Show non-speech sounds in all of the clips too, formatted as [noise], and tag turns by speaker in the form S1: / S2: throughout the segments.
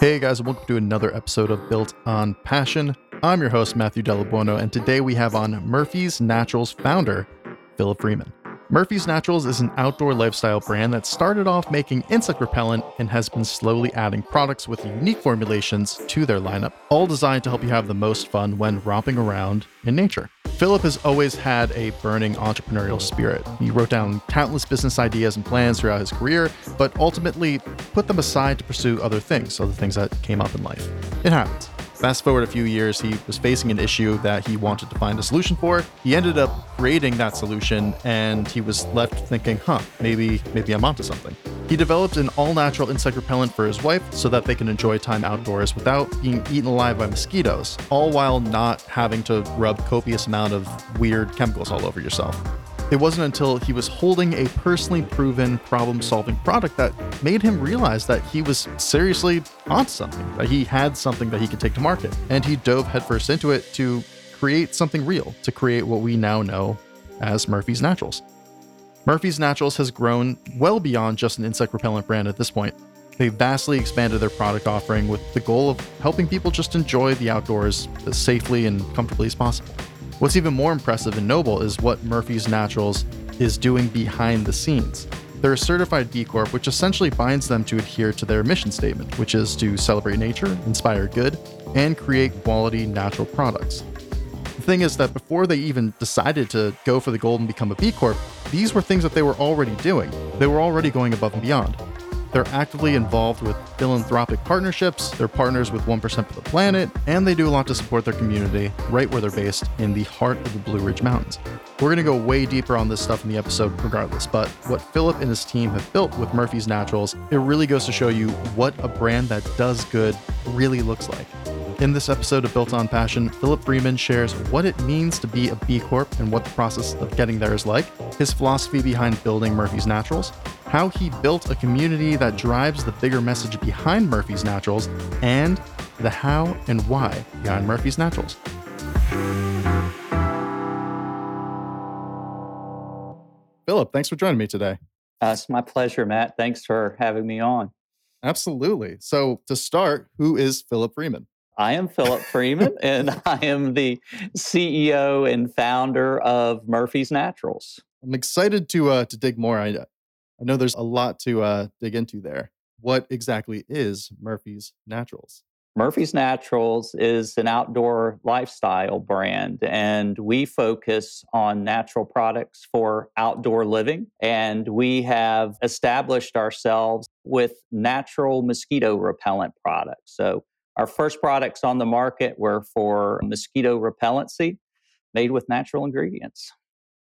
S1: Hey guys, welcome to another episode of Built on Passion. I'm your host, Matthew Delabuono, and today we have on Murphy's Naturals founder, Philip Freeman. Murphy's Naturals is an outdoor lifestyle brand that started off making insect repellent and has been slowly adding products with unique formulations to their lineup, all designed to help you have the most fun when romping around in nature. Philip has always had a burning entrepreneurial spirit. He wrote down countless business ideas and plans throughout his career, but ultimately put them aside to pursue other things, other things that came up in life. It happens. Fast forward a few years, he was facing an issue that he wanted to find a solution for. He ended up creating that solution and he was left thinking, huh, maybe maybe I'm onto something. He developed an all-natural insect repellent for his wife so that they can enjoy time outdoors without being eaten alive by mosquitoes, all while not having to rub copious amount of weird chemicals all over yourself. It wasn't until he was holding a personally proven problem solving product that made him realize that he was seriously onto something, that he had something that he could take to market. And he dove headfirst into it to create something real, to create what we now know as Murphy's Naturals. Murphy's Naturals has grown well beyond just an insect repellent brand at this point. They've vastly expanded their product offering with the goal of helping people just enjoy the outdoors as safely and comfortably as possible. What's even more impressive and noble is what Murphy's Naturals is doing behind the scenes. They're a certified B Corp, which essentially binds them to adhere to their mission statement, which is to celebrate nature, inspire good, and create quality natural products. The thing is that before they even decided to go for the gold and become a B Corp, these were things that they were already doing. They were already going above and beyond. They're actively involved with philanthropic partnerships, they're partners with 1% for the planet, and they do a lot to support their community right where they're based in the heart of the Blue Ridge Mountains. We're going to go way deeper on this stuff in the episode regardless, but what Philip and his team have built with Murphy's Naturals, it really goes to show you what a brand that does good really looks like. In this episode of Built on Passion, Philip Freeman shares what it means to be a B Corp and what the process of getting there is like, his philosophy behind building Murphy's Naturals, how he built a community that drives the bigger message behind Murphy's Naturals, and the how and why behind Murphy's Naturals. Philip, thanks for joining me today.
S2: Uh, it's my pleasure, Matt. Thanks for having me on.
S1: Absolutely. So, to start, who is Philip Freeman?
S2: I am Philip Freeman, [laughs] and I am the CEO and founder of Murphy's Naturals.
S1: I'm excited to uh, to dig more. I I know there's a lot to uh, dig into there. What exactly is Murphy's Naturals?
S2: Murphy's Naturals is an outdoor lifestyle brand, and we focus on natural products for outdoor living. And we have established ourselves with natural mosquito repellent products. So, our first products on the market were for mosquito repellency made with natural ingredients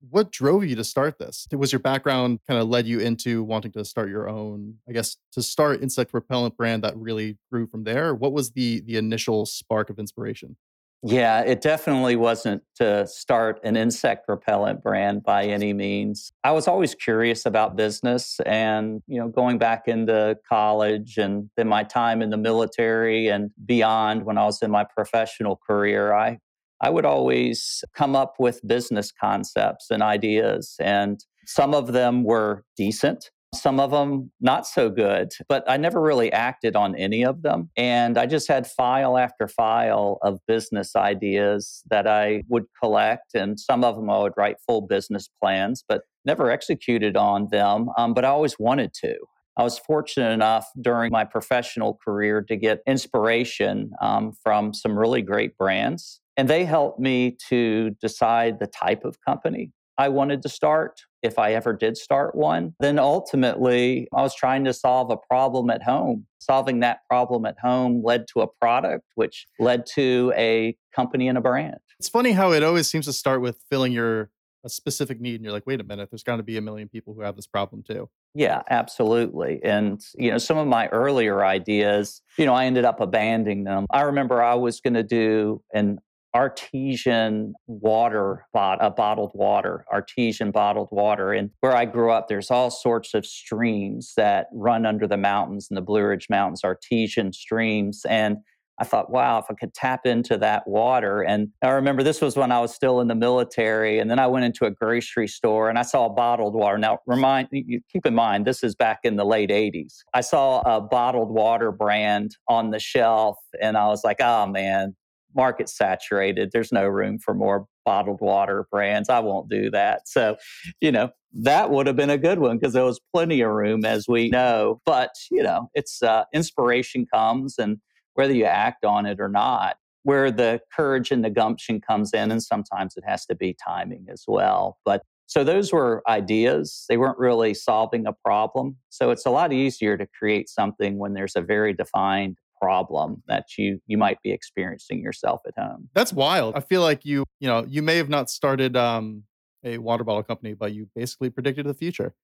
S1: what drove you to start this? Was your background kind of led you into wanting to start your own, I guess, to start insect repellent brand that really grew from there? What was the the initial spark of inspiration?
S2: Yeah, it definitely wasn't to start an insect repellent brand by any means. I was always curious about business and, you know, going back into college and then my time in the military and beyond when I was in my professional career, I I would always come up with business concepts and ideas, and some of them were decent. Some of them not so good, but I never really acted on any of them. And I just had file after file of business ideas that I would collect. And some of them I would write full business plans, but never executed on them. Um, but I always wanted to. I was fortunate enough during my professional career to get inspiration um, from some really great brands and they helped me to decide the type of company I wanted to start, if I ever did start one. Then ultimately, I was trying to solve a problem at home. Solving that problem at home led to a product, which led to a company and a brand.
S1: It's funny how it always seems to start with filling your a specific need and you're like wait a minute there's got to be a million people who have this problem too
S2: yeah absolutely and you know some of my earlier ideas you know i ended up abandoning them i remember i was going to do an artesian water, bot, a bottled water, artesian bottled water. And where I grew up, there's all sorts of streams that run under the mountains in the Blue Ridge Mountains, artesian streams. And I thought, wow, if I could tap into that water. And I remember this was when I was still in the military. And then I went into a grocery store and I saw bottled water. Now, remind keep in mind, this is back in the late 80s. I saw a bottled water brand on the shelf and I was like, oh man, market saturated. There's no room for more bottled water brands. I won't do that. So, you know, that would have been a good one because there was plenty of room, as we know. But, you know, it's uh, inspiration comes and whether you act on it or not, where the courage and the gumption comes in, and sometimes it has to be timing as well. But so those were ideas. They weren't really solving a problem. So it's a lot easier to create something when there's a very defined problem that you you might be experiencing yourself at home.
S1: That's wild. I feel like you, you know, you may have not started um a water bottle company, but you basically predicted the future.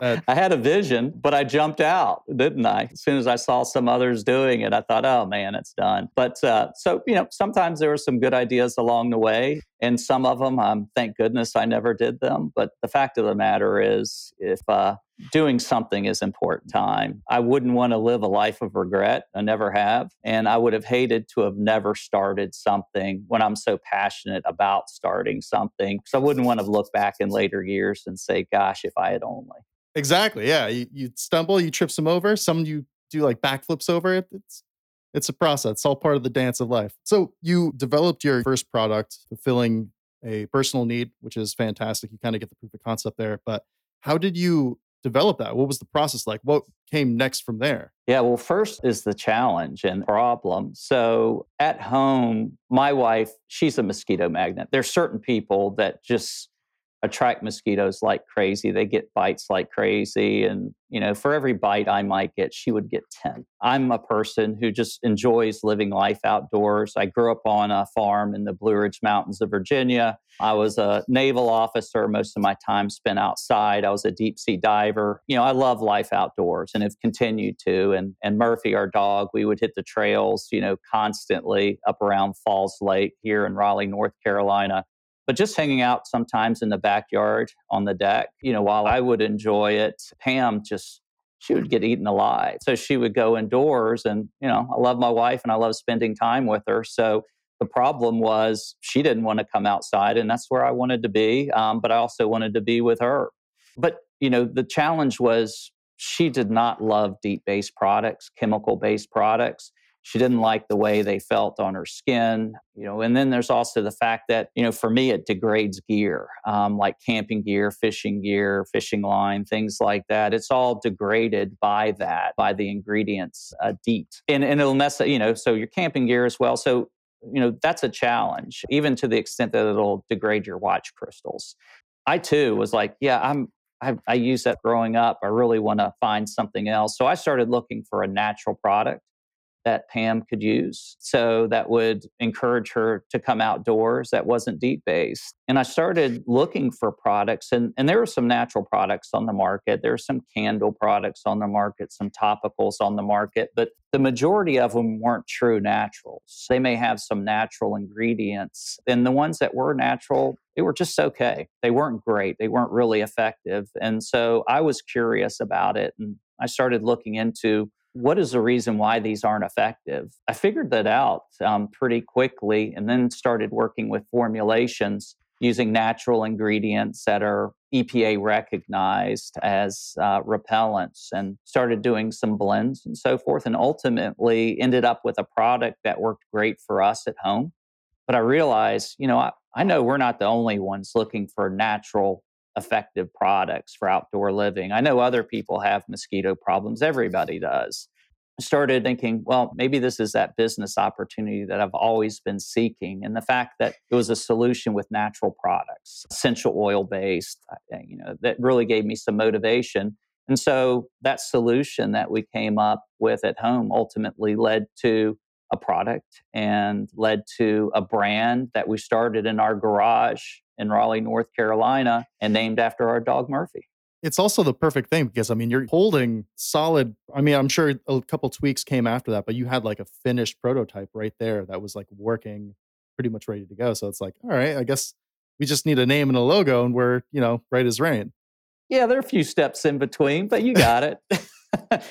S1: [laughs]
S2: I had a vision, but I jumped out, didn't I? As soon as I saw some others doing it, I thought, oh man, it's done. But uh, so, you know, sometimes there were some good ideas along the way. And some of them, um, thank goodness I never did them. But the fact of the matter is, if uh, doing something is important time, I wouldn't want to live a life of regret. I never have. And I would have hated to have never started something when I'm so passionate about starting something. So I wouldn't want to look back in later years and say, gosh, if I had only.
S1: Exactly. Yeah. You, you stumble, you trip some over. Some you do like backflips over it. It's it's a process. It's all part of the dance of life. So you developed your first product, fulfilling a personal need, which is fantastic. You kind of get the proof of concept there. But how did you develop that? What was the process like? What came next from there?
S2: Yeah, well, first is the challenge and problem. So at home, my wife, she's a mosquito magnet. There's certain people that just attract mosquitoes like crazy. They get bites like crazy. And, you know, for every bite I might get, she would get 10. I'm a person who just enjoys living life outdoors. I grew up on a farm in the Blue Ridge Mountains of Virginia. I was a naval officer, most of my time spent outside. I was a deep sea diver. You know, I love life outdoors and have continued to. And, and Murphy, our dog, we would hit the trails, you know, constantly up around Falls Lake here in Raleigh, North Carolina but just hanging out sometimes in the backyard on the deck, you know, while I would enjoy it, Pam just she would get eaten alive. So she would go indoors and, you know, I love my wife and I love spending time with her. So the problem was she didn't want to come outside and that's where I wanted to be. Um, but I also wanted to be with her. But, you know, the challenge was she did not love DEET based products, chemical based products she didn't like the way they felt on her skin you know and then there's also the fact that you know for me it degrades gear um, like camping gear fishing gear fishing line things like that. It's all degraded by that by the ingredients uh, DEET. And, and it'll mess you know so your camping gear as well. So you know that's a challenge even to the extent that it'll degrade your watch crystals. I too was like yeah i'm I, I used that growing up. I really want to find something else. So I started looking for a natural product that Pam could use. So that would encourage her to come outdoors that wasn't DEET based. And I started looking for products, and, and there were some natural products on the market. There are some candle products on the market, some topicals on the market, but the majority of them weren't true naturals. They may have some natural ingredients, and the ones that were natural, they were just okay. They weren't great, they weren't really effective. And so I was curious about it, and I started looking into what is the reason why these aren't effective? I figured that out um, pretty quickly and then started working with formulations using natural ingredients that are EPA recognized as uh, repellents and started doing some blends and so forth. And ultimately ended up with a product that worked great for us at home. But I realized, you know, I, I know we're not the only ones looking for natural effective products for outdoor living. I know other people have mosquito problems, everybody does. I started thinking, well, maybe this is that business opportunity that I've always been seeking. And the fact that it was a solution with natural products, essential oil based, uh, you know, that really gave me some motivation. And so that solution that we came up with at home ultimately led to a product and led to a brand that we started in our garage in Raleigh, North Carolina, and named after our dog Murphy.
S1: It's also the perfect thing because I mean you're holding solid. I mean I'm sure a couple tweaks came after that, but you had like a finished prototype right there that was like working, pretty much ready to go. So it's like, all right, I guess we just need a name and a logo, and we're you know right as rain.
S2: Yeah, there are a few steps in between, but you got it.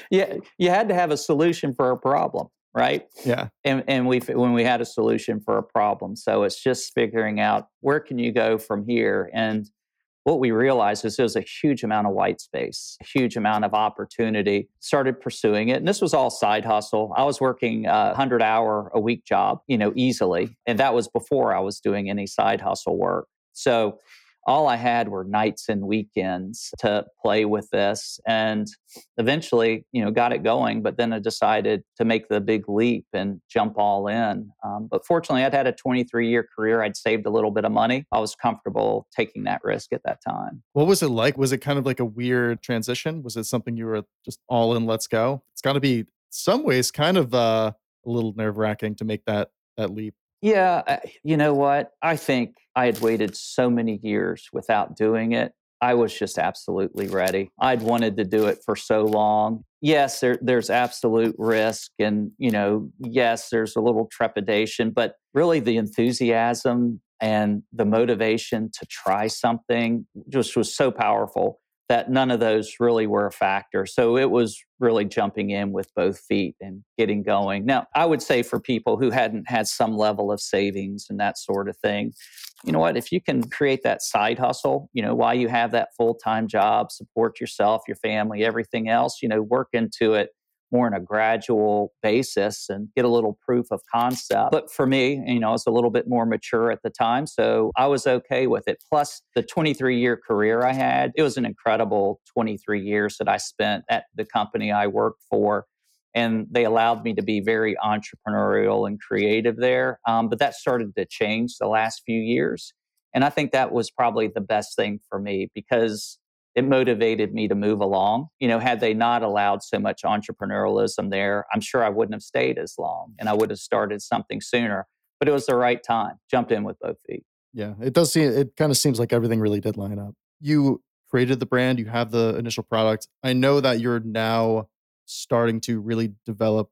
S2: [laughs] yeah, you had to have a solution for a problem right?
S1: Yeah.
S2: And and we when we had a solution for a problem. So it's just figuring out where can you go from here and what we realized is there's a huge amount of white space, a huge amount of opportunity. Started pursuing it, and this was all side hustle. I was working a hundred hour a week job, you know, easily, and that was before I was doing any side hustle work. So all I had were nights and weekends to play with this and eventually, you know, got it going. But then I decided to make the big leap and jump all in. Um, but fortunately, I'd had a 23 year career. I'd saved a little bit of money. I was comfortable taking that risk at that time.
S1: What was it like? Was it kind of like a weird transition? Was it something you were just all in, let's go? It's got to be, some ways, kind of uh, a little nerve wracking to make that that leap.
S2: Yeah, uh, you know what? I think I had waited so many years without doing it. I was just absolutely ready. I'd wanted to do it for so long. Yes, there, there's absolute risk, and you know, yes, there's a little trepidation, but really the enthusiasm and the motivation to try something just was so powerful that none of those really were a factor. So it was really jumping in with both feet and getting going. Now, I would say for people who hadn't had some level of savings and that sort of thing, you know what, if you can create that side hustle, you know, while you have that full time job, support yourself, your family, everything else, you know, work into it more on a gradual basis and get a little proof of concept. But for me, you know, I was a little bit more mature at the time, so I was okay with it. Plus, the 23 year career I had, it was an incredible 23 years that I spent at the company I worked for. And they allowed me to be very entrepreneurial and creative there. Um, but that started to change the last few years. And I think that was probably the best thing for me because it motivated me to move along. You know, had they not allowed so much entrepreneurialism there, I'm sure I wouldn't have stayed as long and I would have started something sooner. But it was the right time. Jumped in with both feet.
S1: Yeah, it does seem it kind of seems like everything really did line up. You created the brand, you have the initial product. I know that you're now starting to really develop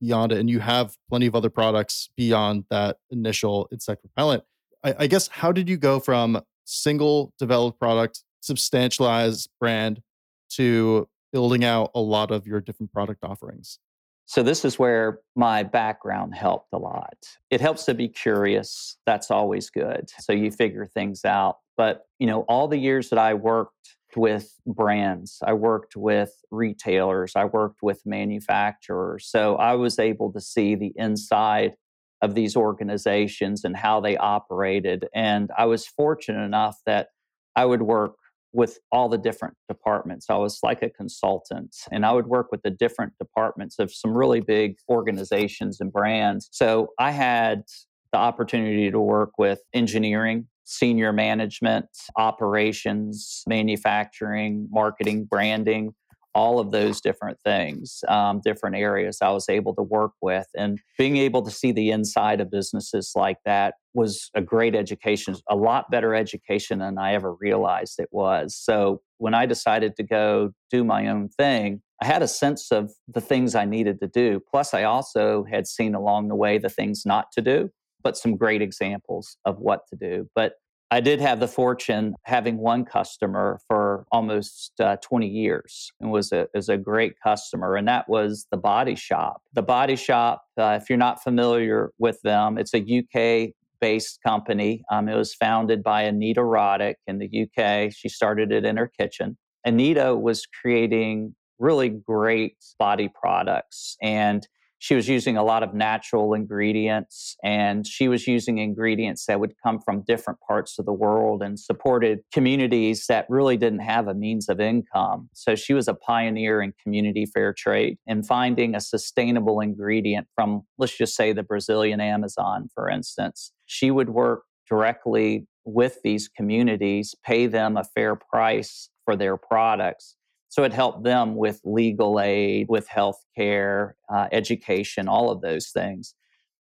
S1: beyond it and you have plenty of other products beyond that initial insect repellent. I, I guess how did you go from single developed product substantialized brand to building out a lot of your different product offerings?
S2: So, this is where my background helped a lot. It helps to be curious. That's always good. So, you figure things out. But, you know, all the years that I worked with brands, I worked with retailers, I worked with manufacturers. So, I was able to see the inside of these organizations and how they operated. And I was fortunate enough that I would work with all the different departments. I was like a consultant and I would work with the different departments of some really big organizations and brands. So I had the opportunity to work with engineering, senior management, operations, manufacturing, marketing, branding, all of those different things, um, different areas I was able to work with. And being able to see the inside of businesses like that was a great education, a lot better education than I ever realized it was. So when I decided to go do my own thing, I had a sense of the things I needed to do. Plus, I also had seen along the way the things not to do, but some great examples of what to do. But I did have the fortune having one customer for almost uh, 20 years and was a, was a great customer, and that was the Body Shop. The Body Shop, uh, if you're not familiar with them, it's a UK based company. Um, it was founded by Anita Roddick in the UK. She started it in her kitchen. Anita was creating really great body products and she was using a lot of natural ingredients and she was using ingredients that would come from different parts of the world and supported communities that really didn't have a means of income. So she was a pioneer in community fair trade and finding a sustainable ingredient from, let's just say, the Brazilian Amazon, for instance. She would work directly with these communities, pay them a fair price for their products so it helped them with legal aid, with health care, uh, education, all of those things.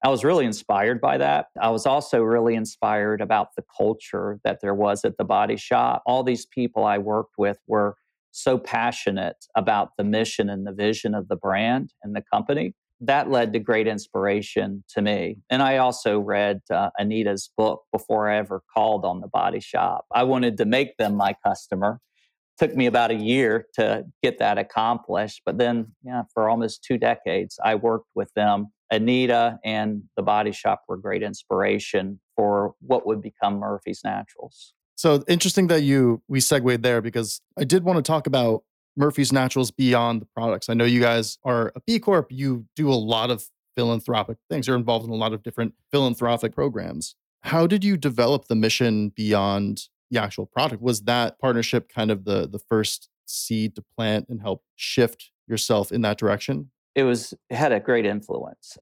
S2: I was really inspired by that. I was also really inspired about the culture that there was at the body shop. All these people I worked with were so passionate about the mission and the vision of the brand and the company. That led to great inspiration to me. And I also read uh, Anita's book before I ever called on the body shop. I wanted to make them my customer took me about a year to get that accomplished. But then, yeah, for almost two decades, I worked with them. Anita and the Body Shop were great inspiration for what would become Murphy's Naturals.
S1: So interesting that you we segued there because I did want to talk about Murphy's Naturals beyond the products. I know you guys are a B Corp. You do a lot of philanthropic things. You're involved in a lot of different philanthropic programs. How did you develop the mission beyond the actual product? Was that partnership kind of the the first seed to plant and help shift yourself in that direction?
S2: It was it had a great influence.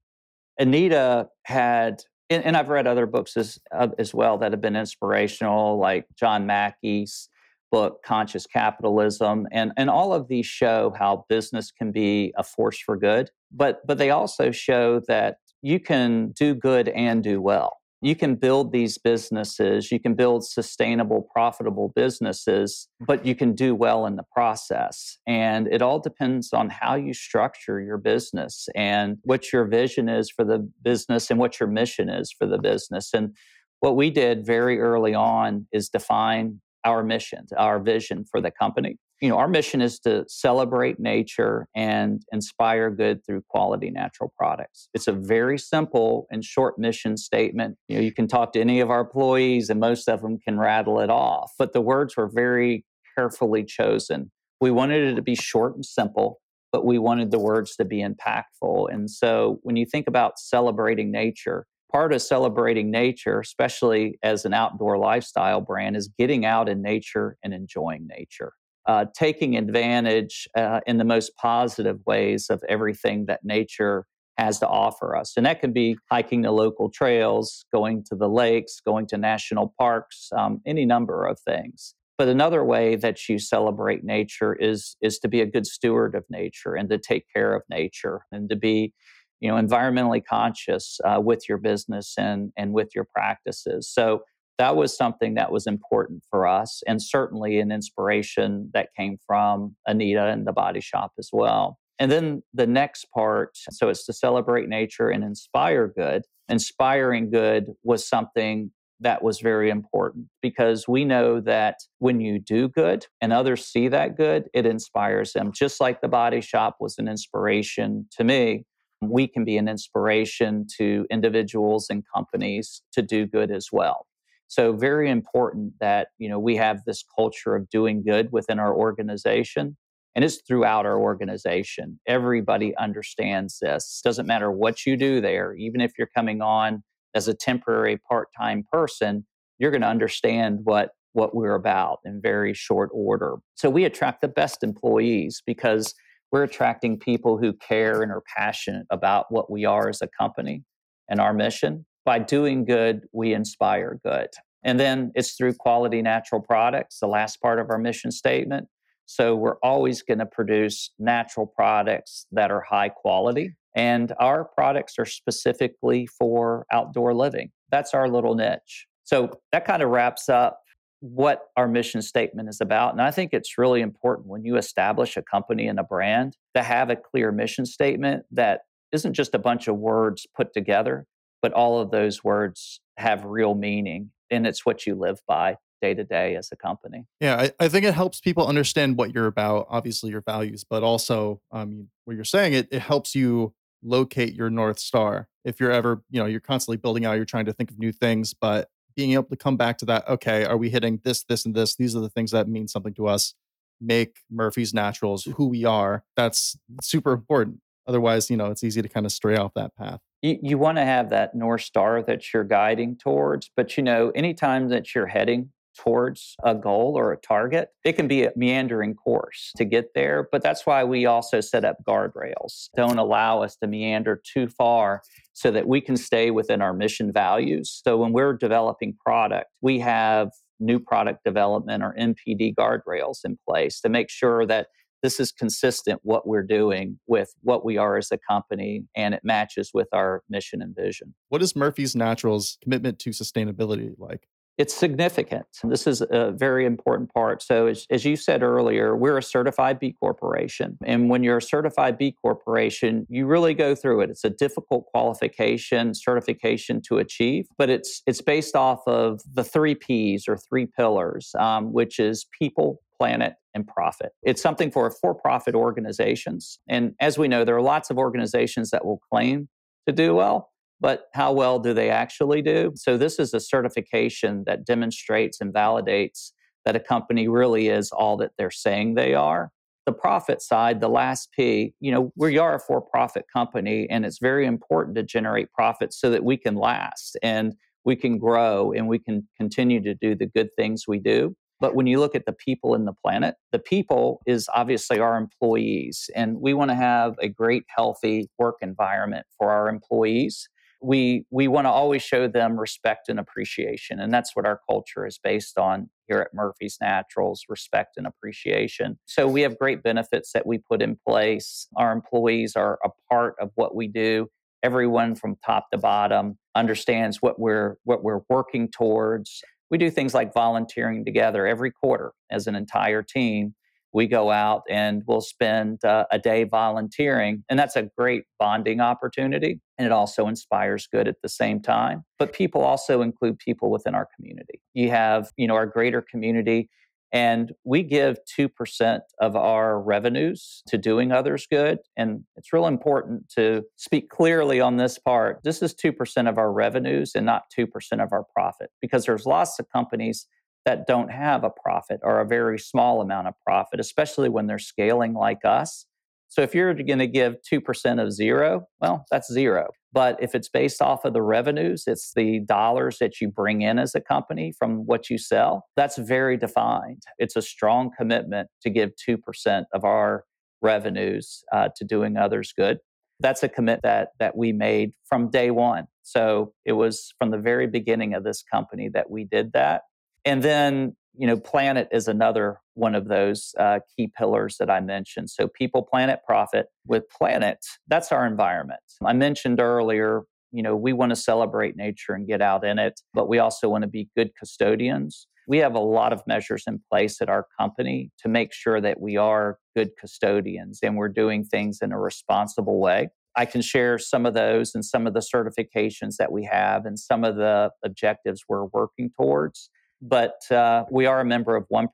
S2: Anita had and, and I've read other books as uh, as well that have been inspirational, like John Mackey's book conscious capitalism and and all of these show how business can be a force for good but but they also show that you can do good and do well you can build these businesses, you can build sustainable, profitable businesses, but you can do well in the process. And it all depends on how you structure your business and what your vision is for the business and what your mission is for the business. And what we did very early on is define our mission, our vision for the company you know, our mission is to celebrate nature and inspire good through quality natural products. It's a very simple and short mission statement. You know, you can talk to any of our employees and most of them can rattle it off, but the words were very carefully chosen. We wanted it to be short and simple, but we wanted the words to be impactful. And so when you think about celebrating nature, part of celebrating nature, especially as an outdoor lifestyle brand, is getting out in nature and enjoying nature uh, taking advantage uh, in the most positive ways of everything that nature has to offer us. And that can be hiking the local trails, going to the lakes, going to national parks, um, any number of things. But another way that you celebrate nature is, is to be a good steward of nature and to take care of nature and to be you know, environmentally conscious uh, with your business and, and with your practices. So that was something that was important for us and certainly an inspiration that came from Anita and the body shop as well. And then the next part so it's to celebrate nature and inspire good. Inspiring good was something that was very important because we know that when you do good and others see that good, it inspires them. Just like the body shop was an inspiration to me, we can be an inspiration to individuals and companies to do good as well. So very important that you know we have this culture of doing good within our organization and it's throughout our organization. Everybody understands this. Doesn't matter what you do there, even if you're coming on as a temporary part-time person, you're going to understand what what we're about in very short order. So we attract the best employees because we're attracting people who care and are passionate about what we are as a company and our mission by doing good, we inspire good. And then it's through quality natural products, the last part of our mission statement. So we're always going to produce natural products that are high quality. And our products are specifically for outdoor living. That's our little niche. So that kind of wraps up what our mission statement is about. And I think it's really important when you establish a company and a brand to have a clear mission statement that isn't just a bunch of words put together, but all of those words have real meaning and it's what you live by day to day as a company.
S1: Yeah, I, I, think it helps people understand what you're about, obviously your values, but also what you're saying, it, it helps you locate your North Star. If you're ever, you know, you're constantly building out, you're trying to think of new things, but being able to come back to that, okay, are we hitting this, this, and this? These are the things that mean something to us. Make Murphy's Naturals who we are. That's super important. Otherwise, you know, it's easy to kind of stray off that path.
S2: You, you want to have that north star that you're guiding towards but you know anytime that you're heading towards a goal or a target it can be a meandering course to get there but that's why we also set up guardrails. Don't allow us to meander too far so that we can stay within our mission values. So when we're developing product we have new product development or NPD guardrails in place to make sure that this is consistent what we're doing with what we are as a company and it matches with our mission and vision.
S1: What is Murphy's Naturals commitment to sustainability like?
S2: It's significant. This is a very important part. So, as, as, you said earlier, we're a certified B Corporation. And when you're a certified B Corporation, you really go through it. It's a difficult qualification, certification to achieve, but it's, it's based off of the three P's or three pillars, um, which is people, planet, and profit. It's something for for profit organizations. And as we know, there are lots of organizations that will claim to do well, but how well do they actually do? So, this is a certification that demonstrates and validates that a company really is all that they're saying they are. The profit side, the last P, you know, we are a for profit company, and it's very important to generate profits so that we can last and we can grow and we can continue to do the good things we do. But when you look at the people in the planet, the people is obviously our employees. And we want to have a great, healthy work environment for our employees. We, we want to always show them respect and appreciation. And that's what our culture is based on here at Murphy's Naturals respect and appreciation. So we have great benefits that we put in place. Our employees are a part of what we do everyone from top to bottom understands what we're what we're working towards we do things like volunteering together every quarter as an entire team. We go out and we'll spend uh, a day volunteering and that's a great bonding opportunity and it also inspires good at the same time. But people also include people within our community. You have you know our greater community and we give 2% of our revenues to doing others good. And it's real important to speak clearly on this part. This is 2% of our revenues and not 2% of our profit because there's lots of companies that don't have a profit or a very small amount of profit, especially when they're scaling like us. So if you're going to give 2% of zero, well, that's zero. But if it's based off of the revenues, it's the dollars that you bring in as a company from what you sell, that's very defined. It's a strong commitment to give 2% of our revenues uh, to doing others good. That's a commit that, that we made from day one. So it was from the very beginning of this company that we did that. And then you know, planet is another one of those uh, key pillars that I mentioned. So, people, planet, profit. With planet, that's our environment. I mentioned earlier, you know, we want to celebrate nature and get out in it, but we also want to be good custodians. We have a lot of measures in place at our company to make sure that we are good custodians and we're doing things in a responsible way. I can share some of those and some of the certifications that we have and some of the objectives we're working towards but uh, we are a member of 1%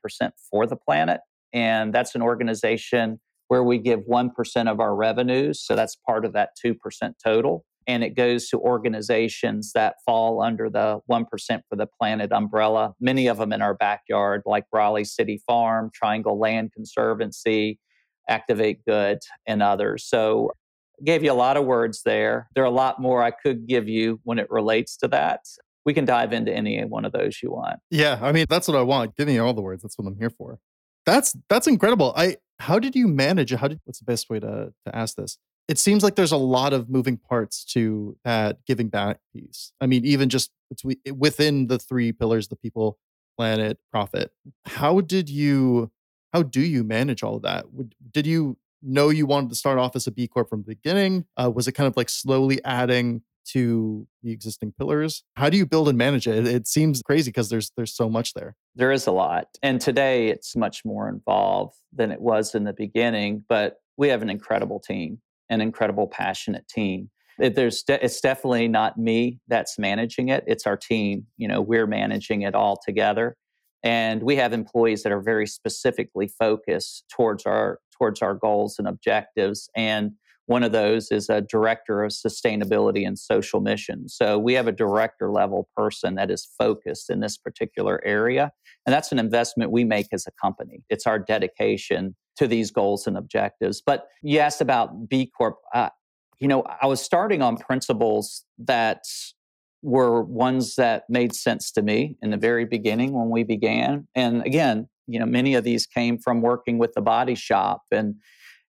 S2: for the planet. And that's an organization where we give 1% of our revenues. So that's part of that 2% total. And it goes to organizations that fall under the 1% for the planet umbrella, many of them in our backyard, like Raleigh City Farm, Triangle Land Conservancy, Activate Good, and others. So gave you a lot of words there. There are a lot more I could give you when it relates to that we can dive into any one of those you want.
S1: Yeah, I mean that's what I want. Give me all the words. That's what I'm here for. That's that's incredible. I how did you manage? How did what's the best way to to ask this? It seems like there's a lot of moving parts to that giving back piece. I mean, even just between within the three pillars: the people, planet, profit. How did you? How do you manage all of that? Did you know you wanted to start off as a B Corp from the beginning? Uh, was it kind of like slowly adding to the existing pillars how do you build and manage it? It seems crazy because there's there's so much there.
S2: There is a lot and today it's much more involved than it was in the beginning but we have an incredible team an incredible passionate team. It, there's de- it's definitely not me that's managing it it's our team you know we're managing it all together and we have employees that are very specifically focused towards our towards our goals and objectives and one of those is a director of sustainability and social mission. So we have a director level person that is focused in this particular area. And that's an investment we make as a company. It's our dedication to these goals and objectives. But you asked about B Corp. Uh, you know, I was starting on principles that were ones that made sense to me in the very beginning when we began. And again, you know, many of these came from working with the body shop and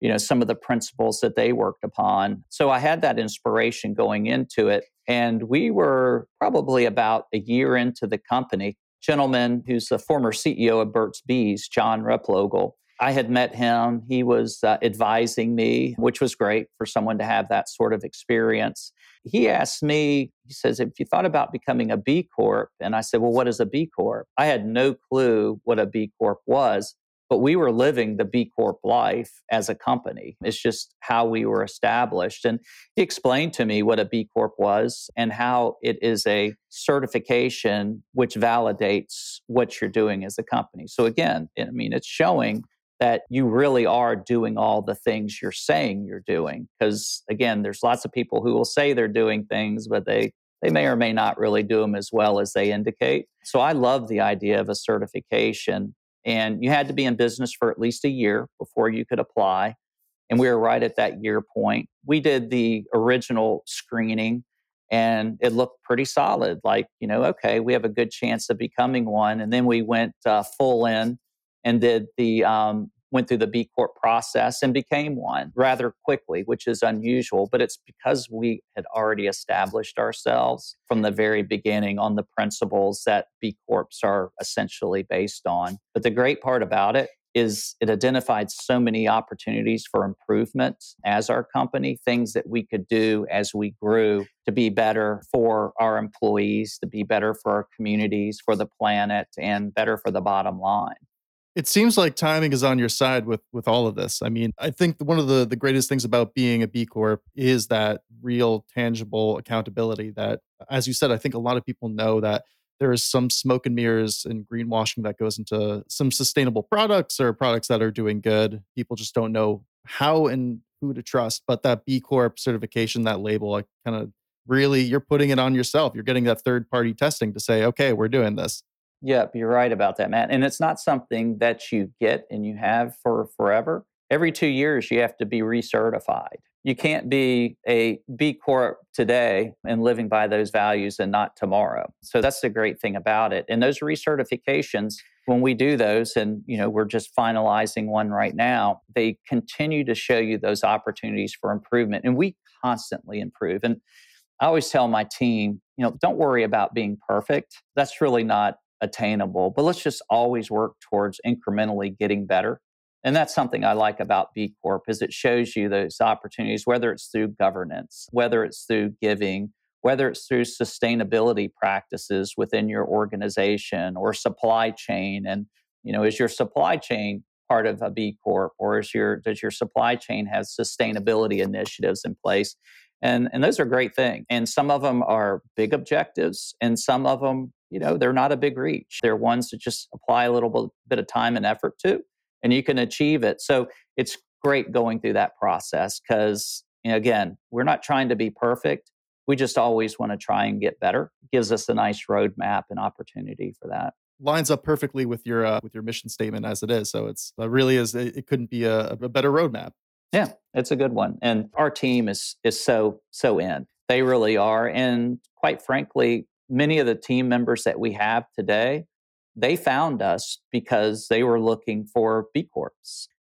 S2: you know some of the principles that they worked upon. So i had that inspiration going into it and we were probably about a year into the company. Gentleman who's the former ceo of burt's bees john replogle i had met him. He was uh, advising me which was great for someone to have that sort of experience. He asked me he says if you thought about becoming a b corp? And i said well what is a b corp? I had no clue what a b corp was but we were living the B Corp life as a company. It's just how we were established. And he explained to me what a B Corp was and how it is a certification which validates what you're doing as a company. So, again, I mean, it's showing that you really are doing all the things you're saying you're doing. Because, again, there's lots of people who will say they're doing things, but they they may or may not really do them as well as they indicate. So I love the idea of a certification and you had to be in business for at least a year before you could apply. And we were right at that year point. We did the original screening and it looked pretty solid. Like, you know, okay, we have a good chance of becoming one. And then we went uh, full in and did the um, went through the B Corp process and became one rather quickly, which is unusual, but it's because we had already established ourselves from the very beginning on the principles that B Corps are essentially based on. But the great part about it is it identified so many opportunities for improvement as our company, things that we could do as we grew to be better for our employees, to be better for our communities, for the planet, and better for the bottom line
S1: it seems like timing is on your side with with all of this. I mean, I think one of the the greatest things about being a B Corp is that real tangible accountability that as you said, I think a lot of people know that there is some smoke and mirrors and greenwashing that goes into some sustainable products or products that are doing good. People just don't know how and who to trust. But that B Corp certification, that label, kind of really you're putting it on yourself. You're getting that third party testing to say, okay, we're doing this.
S2: Yep, you're right about that, Matt. And it's not something that you get and you have for forever. Every two years, you have to be recertified. You can't be a B Corp today and living by those values and not tomorrow. So that's the great thing about it. And those recertifications, when we do those, and you know, we're just finalizing one right now, they continue to show you those opportunities for improvement. And we constantly improve. And I always tell my team, you know, don't worry about being perfect. That's really not attainable, but let's just always work towards incrementally getting better. And that's something I like about B Corp is it shows you those opportunities, whether it's through governance, whether it's through giving, whether it's through sustainability practices within your organization or supply chain. And, you know, is your supply chain part of a B Corp or is your does your supply chain have sustainability initiatives in place? And, and those are great things. And some of them are big objectives, and some of them you know, they're not a big reach. They're ones that just apply a little bit of time and effort to, and you can achieve it. So it's great going through that process because, you know, again, we're not trying to be perfect. We just always want to try and get better. It gives us a nice roadmap and opportunity for that.
S1: Lines up perfectly with your uh, with your mission statement as it is. So it's it really is. It, it couldn't be a, a better roadmap.
S2: Yeah, it's a good one. And our team is is so so in. They really are. And quite frankly, many of the team members that we have today, they found us because they were looking for B Corps.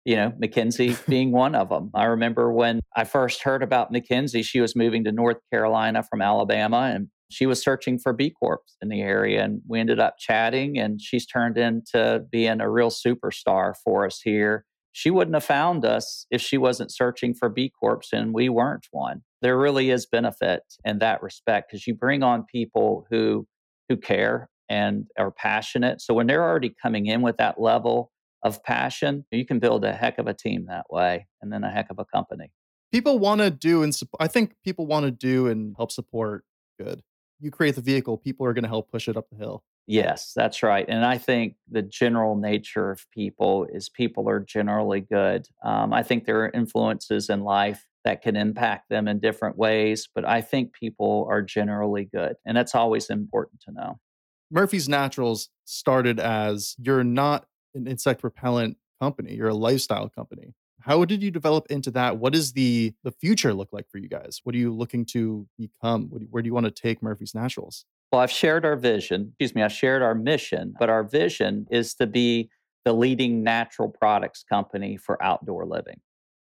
S2: You know, McKinsey [laughs] being one of them. I remember when I first heard about McKinsey, she was moving to North Carolina from Alabama and she was searching for B Corps in the area. And we ended up chatting, and she's turned into being a real superstar for us here she wouldn't have found us if she wasn't searching for B Corps and we weren't one. There really is benefit in that respect because you bring on people who who care and are passionate. So when they're already coming in with that level of passion, you can build a heck of a team that way and then a heck of a company.
S1: People want to do and I think people want to do and help support good. You create the vehicle, people are going to help push it up the hill.
S2: Yes, that's right. And I think the general nature of people is people are generally good. Um, I think there are influences in life that can impact them in different ways, but I think people are generally good. And that's always important to know.
S1: Murphy's Naturals started as you're not an insect repellent company, you're a lifestyle company. How did you develop into that? What does the the future look like for you guys? What are you looking to become? where do you want to take Murphy's Naturals?
S2: Well, I've shared our vision, excuse me, I've shared our mission, but our vision is to be the leading natural products company for outdoor living.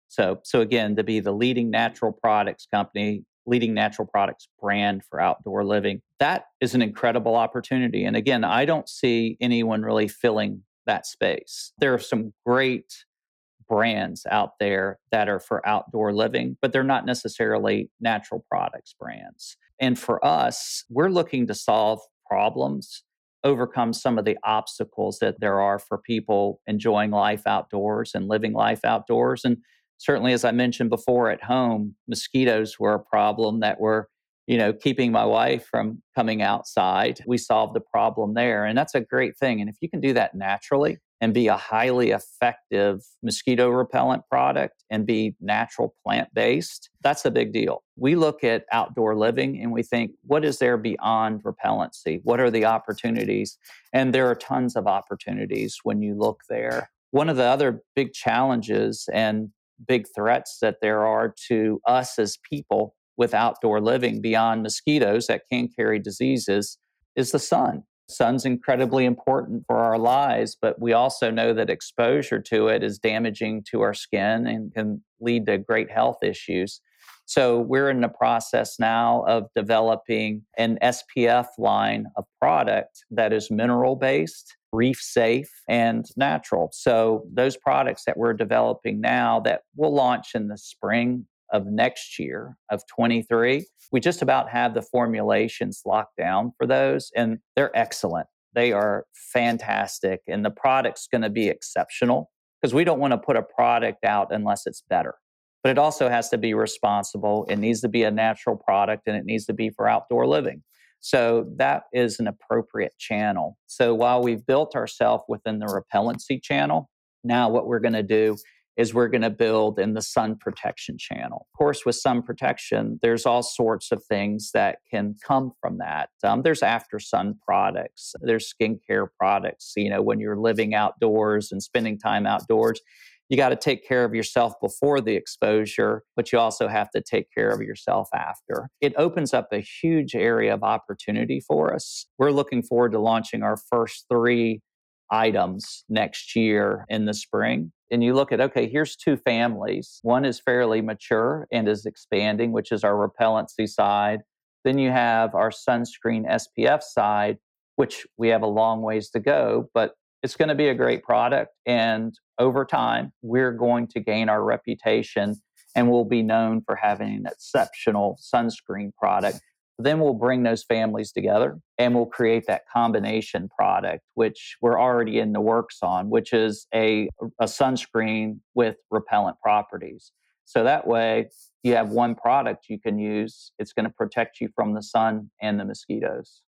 S2: So, so again, to be the leading natural products company, leading natural products brand for outdoor living, that is an incredible opportunity. And again, I don't see anyone really filling that space. There are some great brands out there that are for outdoor living, but they're not necessarily natural products brands. And for us, we're looking to solve problems overcome some of the obstacles that there are for people enjoying life outdoors and living life outdoors. And certainly, as I mentioned before, at home, mosquitoes were a problem that were you know, keeping my wife from coming outside. We solved the problem there. And that's a great thing. And if you can do that naturally and be a highly effective mosquito repellent product and be natural plant based, that's a big deal. We look at outdoor living and we think, what is there beyond repellency? What are the opportunities? And there are tons of opportunities when you look there. One of the other big challenges and big threats that there are to us as people with outdoor living beyond mosquitoes that can carry diseases is the sun. Sun's incredibly important for our lives, but we also know that exposure to it is damaging to our skin and can lead to great health issues. So we're in the process now of developing an SPF line of product that is mineral based, reef safe, and natural. So those products that we're developing now that we'll launch in the spring of next year of 23 we just about have the formulations locked down for those and they're excellent. They are fantastic and the product's going to be exceptional because we don't want to put a product out unless it's better. But it also has to be responsible. It needs to be a natural product and it needs to be for outdoor living. So that is an appropriate channel. So while we've built ourselves within the repellency channel now what we're going to do is we're going to build in the sun protection channel. Of course, with sun protection, there's all sorts of things that can come from that. Um, there's after sun products, there's skincare products. You know, when you're living outdoors and spending time outdoors, you got to take care of yourself before the exposure, but you also have to take care of yourself after. It opens up a huge area of opportunity for us. We're looking forward to launching our first three items next year in the spring. And you look at, okay, here's two families. One is fairly mature and is expanding, which is our repellency side. Then you have our sunscreen SPF side, which we have a long ways to go, but it's going to be a great product. And over time, we're going to gain our reputation and we'll be known for having an exceptional sunscreen product then we'll bring those families together and we'll create that combination product, which we're already in the works on, which is a, a sunscreen with repellent properties. So that way, you have one product you can use. It's going to protect you from the sun and the mosquitoes.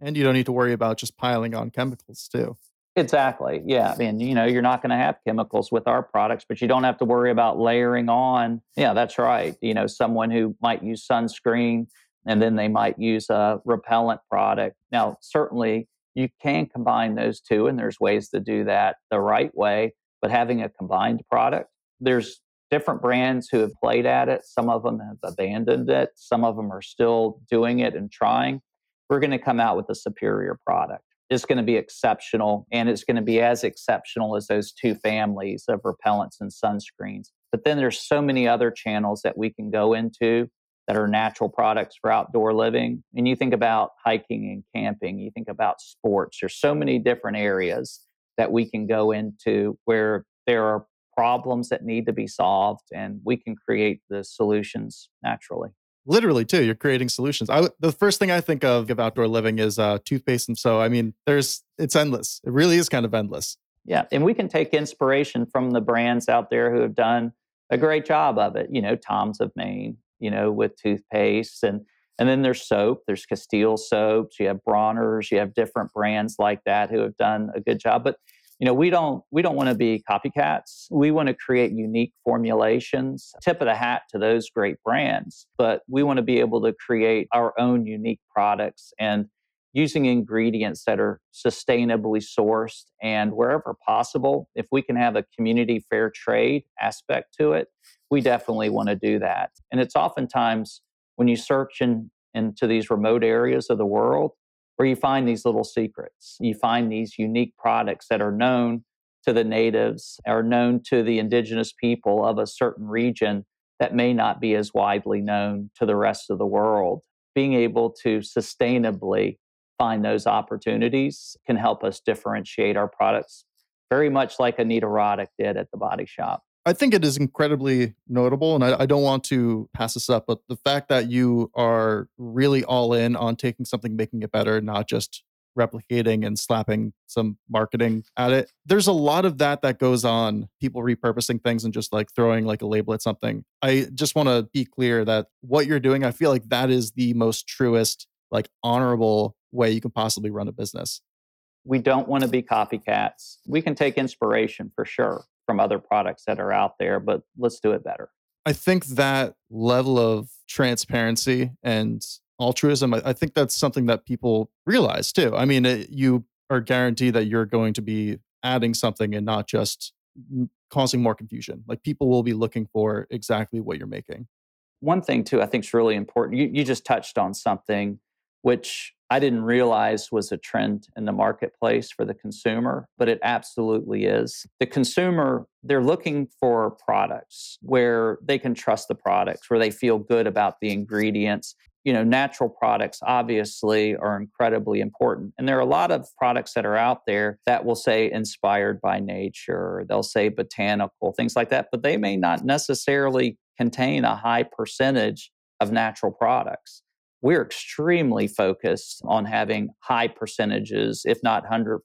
S1: And you don't need to worry about just piling on chemicals, too.
S2: Exactly. Yeah. I mean, you know, you're not going to have chemicals with our products, but you don't have to worry about layering on. Yeah, that's right. You know, someone who might use sunscreen and then they might use a repellent product. Now, certainly you can combine those two, and there's ways to do that the right way, but having a combined product, there's different brands who have played at it. Some of them have abandoned it, some of them are still doing it and trying. We're going to come out with a superior product. It's going to be exceptional, and it's going to be as exceptional as those two families of repellents and sunscreens. But then there's so many other channels that we can go into that are natural products for outdoor living. And you think about hiking and camping, you think about sports. There's so many different areas that we can go into where there are problems that need to be solved and we can create the solutions naturally.
S1: Literally too you're creating solutions. I, the first thing i think of of outdoor living is uh, toothpaste and so i mean there's it's endless. It really is kind of endless.
S2: Yeah and we can take inspiration from the brands out there who have done a great job of it. You know tom's of maine you know, with toothpaste and and then there's soap. There's Castile soaps. You have Bronner's. You have different brands like that who have done a good job. But you know, we don't we don't want to be copycats. We want to create unique formulations. Tip of the hat to those great brands. But we want to be able to create our own unique products and using ingredients that are sustainably sourced and wherever possible if we can have a community fair trade aspect to it we definitely want to do that. And it's oftentimes when you search in, into these remote areas of the world where you find these little secrets. You find these unique products that are known to the natives, are known to the indigenous people of a certain region that may not be as widely known to the rest of the world. Being able to sustainably find those opportunities can help us differentiate our products very much like Anita Roddick did at the body shop.
S1: I think it is incredibly notable, and I, I, don't want to pass this up, but the fact that you are really all in on taking something, making it better, not just replicating and slapping some marketing at it. There's a lot of that that goes on, people repurposing things and just like throwing like a label at something. I just want to be clear that what you're doing, I feel like that is the most truest, like honorable way you can possibly run a business.
S2: We don't want to be copycats. We can take inspiration for sure from other products that are out there, but let's do it better.
S1: I think that level of transparency and altruism, I, I think that's something that people realize too. I mean, it, you are guaranteed that you're going to be adding something and not just causing more confusion. Like people will be looking for exactly what you're making.
S2: One thing too, I think is really important. You, you just touched on something which I didn't realize was a trend in the marketplace for the consumer, but it absolutely is. The consumer, they're looking for products where they can trust the products, where they feel good about the ingredients. You know, natural products obviously are incredibly important. And there are a lot of products that are out there that will say inspired by nature, they'll say botanical, things like that, but they may not necessarily contain a high percentage of natural products we're extremely focused on having high percentages, if not 100%,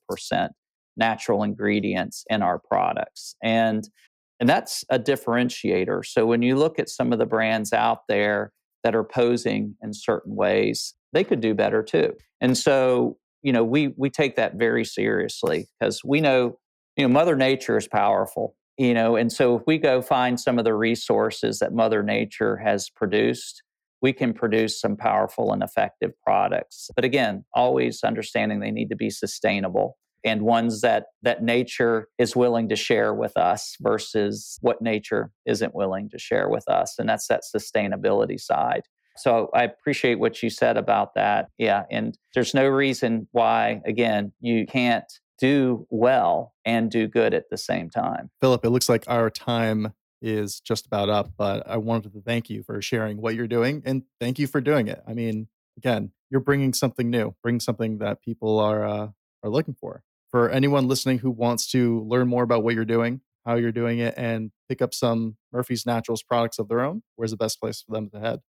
S2: natural ingredients in our products. And, and that's a differentiator. So when you look at some of the brands out there that are posing in certain ways, they could do better too. And so, you know, we, we take that very seriously because we know, you know, Mother Nature is powerful you know and so if we go find some of the resources that mother nature has produced we can produce some powerful and effective products. But again, always understanding they need to be sustainable and ones that that nature is willing to share with us versus what nature isn't willing to share with us and that's that sustainability side. So i appreciate what you said about that. Yeah and there's no reason why again you can't do well and do good at the same time.
S1: Philip it looks like our time is just about up, but I wanted to thank you for sharing what you're doing and thank you for doing it. I mean, again, you're bringing something new, bring something that people are uh, are looking for. For anyone listening who wants to learn more about what you're doing, how you're doing it, and pick up some Murphy's Naturals products of their own, where's the best place for them to head?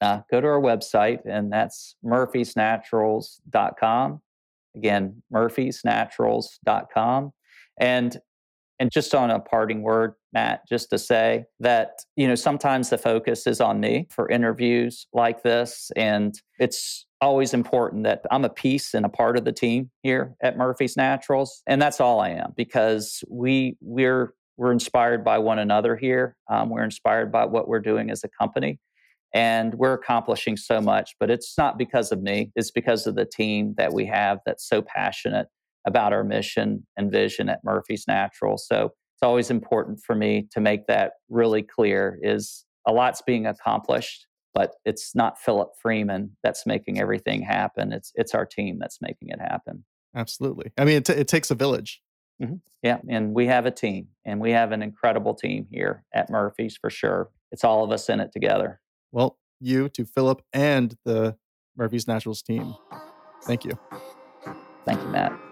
S2: Uh, go to our website, and that's murphysnaturals.com. Again, murphysnaturals.com. And and just on a parting word, Matt, just to say that, you know, sometimes the focus is on me for interviews like this. And it's always important that I'm a piece and a part of the team here at Murphy's Naturals. And that's all I am because we we're we're inspired by one another here. Um, we're inspired by what we're doing as a company. And we're accomplishing so much, but it's not because of me. It's because of the team that we have that's so passionate about our mission and vision at Murphy's Natural. So it's always important for me to make that really clear is a lot's being accomplished, but it's not Philip Freeman that's making everything happen. It's it's our team that's making it happen.
S1: Absolutely. I mean, it, t- it takes a village.
S2: Mm-hmm. Yeah, and we have a team, and we have an incredible team here at Murphy's for sure. It's all of us in it together.
S1: Well, you to Philip and the Murphy's Naturals team. Thank you.
S2: Thank you, Matt.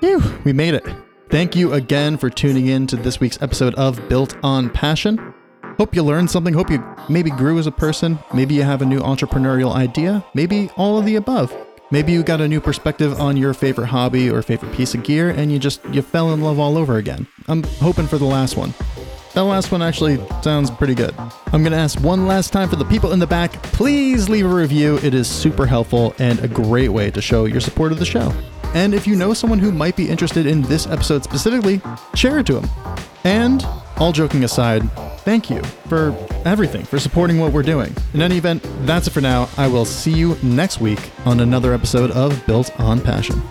S1: Phew, we made it. Thank you again for tuning in to this week's episode of Built on Passion. Hope you learned something. Hope you maybe grew as a person. Maybe you have a new entrepreneurial idea. Maybe all of the above. Maybe you got a new perspective on your favorite hobby or favorite piece of gear and you just you fell in love all over again. I'm hoping for the last one. That last one actually sounds pretty good. I'm going to ask one last time for the people in the back, please leave a review. It is super helpful and a great way to show your support of the show. And if you know someone who might be interested in this episode specifically, share it to them. And, all joking aside, thank you for everything, for supporting what we're doing. In any event, that's it for now. I will see you next week on another episode of Built on Passion.